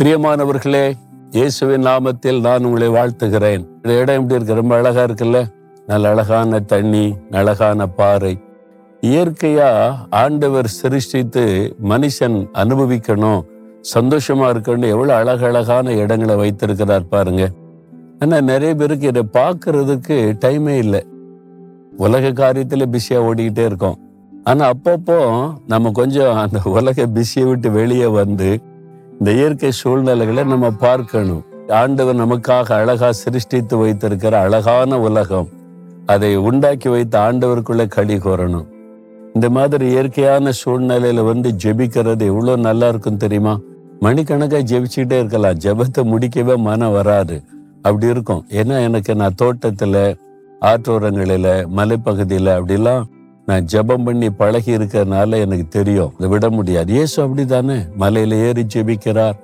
பிரியமானவர்களே இயேசுவின் நாமத்தில் நான் உங்களை வாழ்த்துகிறேன். இந்த இடம் எப்படி இருக்கு? ரொம்ப அழகா இருக்குல்ல? நல்ல அழகான தண்ணி அழகான பாறை. இயற்கையா ஆண்டவர் சிருஷ்டித்து மனுஷன் அனுபவிக்கணும் சந்தோஷமா இருக்கணும் எவ்வளவு அழகழகான இடங்களை வைத்திருக்கிறார் பாருங்க. ஆனா நிறைய பேருக்கு இதை பார்க்கறதுக்கு டைமே இல்லை. உலக காரியத்துல பிஸியா ஓடிக்கிட்டே இருக்கோம். ஆனா அப்பப்போ நம்ம கொஞ்சம் அந்த உலக பிஸியை விட்டு வெளியே வந்து இந்த இயற்கை சூழ்நிலைகளை நம்ம பார்க்கணும். ஆண்டவர் நமக்காக அழகா சிருஷ்டித்து வைத்திருக்கிற அழகான உலகம். அதை உண்டாக்கி வைத்த ஆண்டவருக்குள்ள களி கோரணும். இந்த மாதிரி இயற்கையான சூழ்நிலையில வந்து ஜெபிக்கிறது எவ்வளவு நல்லா இருக்கும் தெரியுமா? மணிக்கணக்கா ஜெபிச்சுட்டே இருக்கலாம். ஜெபத்தை முடிக்கவே மனம் வராது. அப்படி இருக்கும். ஏன்னா எனக்கு நான் தோட்டத்துல ஆற்றோரங்களில மலைப்பகுதியில அப்படிலாம் நான் ஜெபம் பண்ணி பழகி இருக்கிறதுனால எனக்கு தெரியும். இதை விட முடியாது. இயேசு அப்படிதானே மலையில ஏறி ஜெபிக்கிறார்.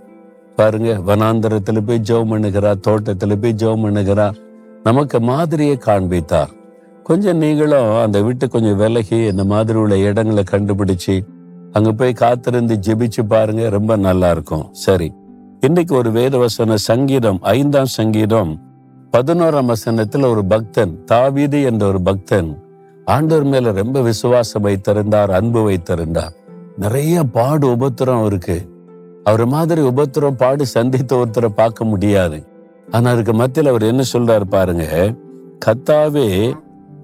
பாருங்க வனாந்தரத்துல போய் ஜெபம் பண்ணுகிறார் தோட்டத்துல போய் ஜெபம் பண்ணுகிறார். நமக்கு மாதிரியை காண்பித்தார். கொஞ்சம் நீங்களும் அந்த விட்டு கொஞ்சம் விலகி இந்த மாதிரி உள்ள இடங்களை கண்டுபிடிச்சு அங்க போய் காத்திருந்து ஜெபிச்சு பாருங்க ரொம்ப நல்லா இருக்கும். சரி. இன்னைக்கு ஒரு வேதவசன சங்கீதம் ஐந்தாம் சங்கீதம் பதினோராம் வசனத்துல ஒரு பக்தன் தாவீது என்ற ஒரு பக்தன் ஆண்டவர் மேல ரொம்ப விசுவாசம் வைத்திருந்தார் அன்பு வைத்திருந்தார். நிறைய பாடு உபத்திரம் இருக்கு. அவர் மாதிரி உபத்திரம் பாடு சந்தித்த ஒருத்தரை பார்க்க முடியாது. ஆனா அதுக்கு மத்தியில் அவர் என்ன சொல்றாரு பாருங்க கத்தாவே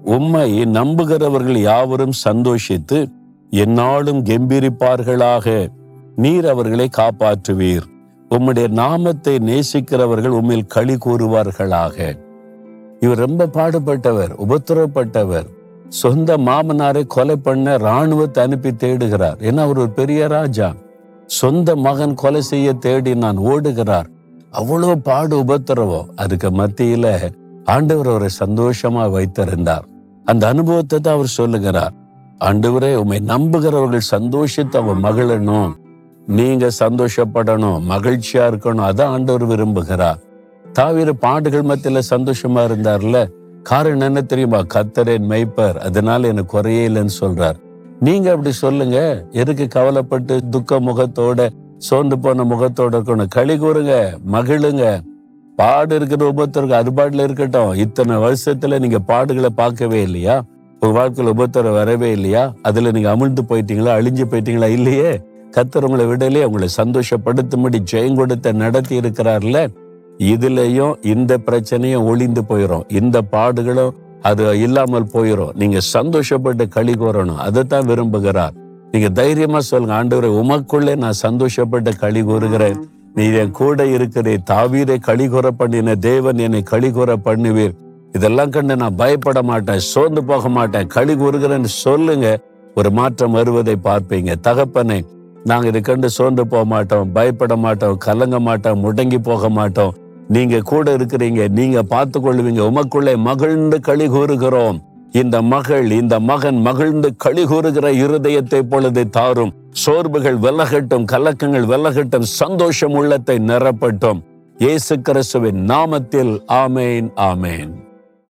உம்மை நம்புகிறவர்கள் யாவரும் சந்தோஷித்து என்னாலும் கெம்பீரிப்பார்களாக. நீர் அவர்களை காப்பாற்றுவீர். உம்முடைய நாமத்தை நேசிக்கிறவர்கள் உம்மில் களி கூறுவார்களாக. இவர் ரொம்ப பாடுபட்டவர் உபத்திரப்பட்டவர். சொந்த மாமனாரை கொலை பண்ண ராணுவத்தை அனுப்பி தேடுகிறார். ஏன்னா அவர் ஒரு பெரிய ராஜா. சொந்த மகன் கொலை செய்ய தேடி நான் ஓடுகிறார். அவ்வளவு பாடு உபத்திரவம் அதுக்கு மத்தியில ஆண்டவர் அவரை சந்தோஷமா வைத்திருந்தார். அந்த அனுபவத்தை தான் அவர் சொல்லுகிறார். ஆண்டவரே உண்மை நம்புகிறவர்கள் சந்தோஷத்தை அவன் மகிழணும். நீங்க சந்தோஷப்படணும் மகிழ்ச்சியா இருக்கணும். அதான் ஆண்டவர் விரும்புகிறார். தாவிர பாடுகள் மத்தியில சந்தோஷமா இருந்தார்ல? காரணம் என்ன தெரியுமா? கத்தரேன் மெய்ப்பர். அதனால எனக்கு குறையே இல்லைன்னு சொல்றார். நீங்க அப்படி சொல்லுங்க. எதுக்கு கவலைப்பட்டு துக்க முகத்தோட சோர்ந்து போன முகத்தோட இருக்கணும்? களி கூறுங்க மகிழுங்க. பாடு இருக்கிற உபத்திரம். அது பாட்டுல இருக்கட்டும். இத்தனை வருஷத்துல நீங்க பாடுகளை பார்க்கவே இல்லையா? உங்க வாழ்க்கையில உபத்திரம் வரவே இல்லையா? அதுல நீங்க அமிழ்ந்து போயிட்டீங்களா? அழிஞ்சு போயிட்டீங்களா? இல்லையே. கத்தர் உங்களை விடலையே உங்களை சந்தோஷப்படுத்தும்படி ஜெயம் கொடுத்த நடத்தி இருக்கிறார்ல. இதுலயும் இந்த பிரச்சனையும் ஒளிந்து போயிடும் இந்த பாடுகளும் அது இல்லாமல் போயிடும் நீங்க சந்தோஷப்பட்டு களி கூறணும் அதைத்தான் விரும்புகிறார். நீங்க தைரியமா சொல்லுங்க ஆண்டவரை உமக்குள்ளே நான் சந்தோஷப்பட்டு களி கூறுகிறேன் நீ என் கூட இருக்கிறே தாவீரை களி கூற பண்ணின தேவன் என்னை களி கூற பண்ணுவீர். இதெல்லாம் கண்டு நான் பயப்பட மாட்டேன் சோர்ந்து போக மாட்டேன். களி கூறுகிறேன்னு சொல்லுங்க. ஒரு மாற்றம் வருவதை பார்ப்பீங்க. தகப்பனை நாங்க இதை கண்டு சோர்ந்து போக மாட்டோம் பயப்பட மாட்டோம் கலங்க மாட்டோம் முடங்கி போக மாட்டோம். நீங்க கூட இருக்கிறீங்க நீங்க பார்த்து கொள்வீங்க உமக்குள்ளே மகிழ்ந்து களி கூறுகிறோம். இந்த மகள் இந்த மகன் மகிழ்ந்து களி கூறுகிற இருதயத்தை பொழுது தாரும். சோர்வுகள் விலகட்டும் கலக்கங்கள் விலகட்டும் சந்தோஷம் உள்ளத்தை நிரப்பட்டும். இயேசு கிறிஸ்துவின் நாமத்தில் ஆமேன் ஆமேன்.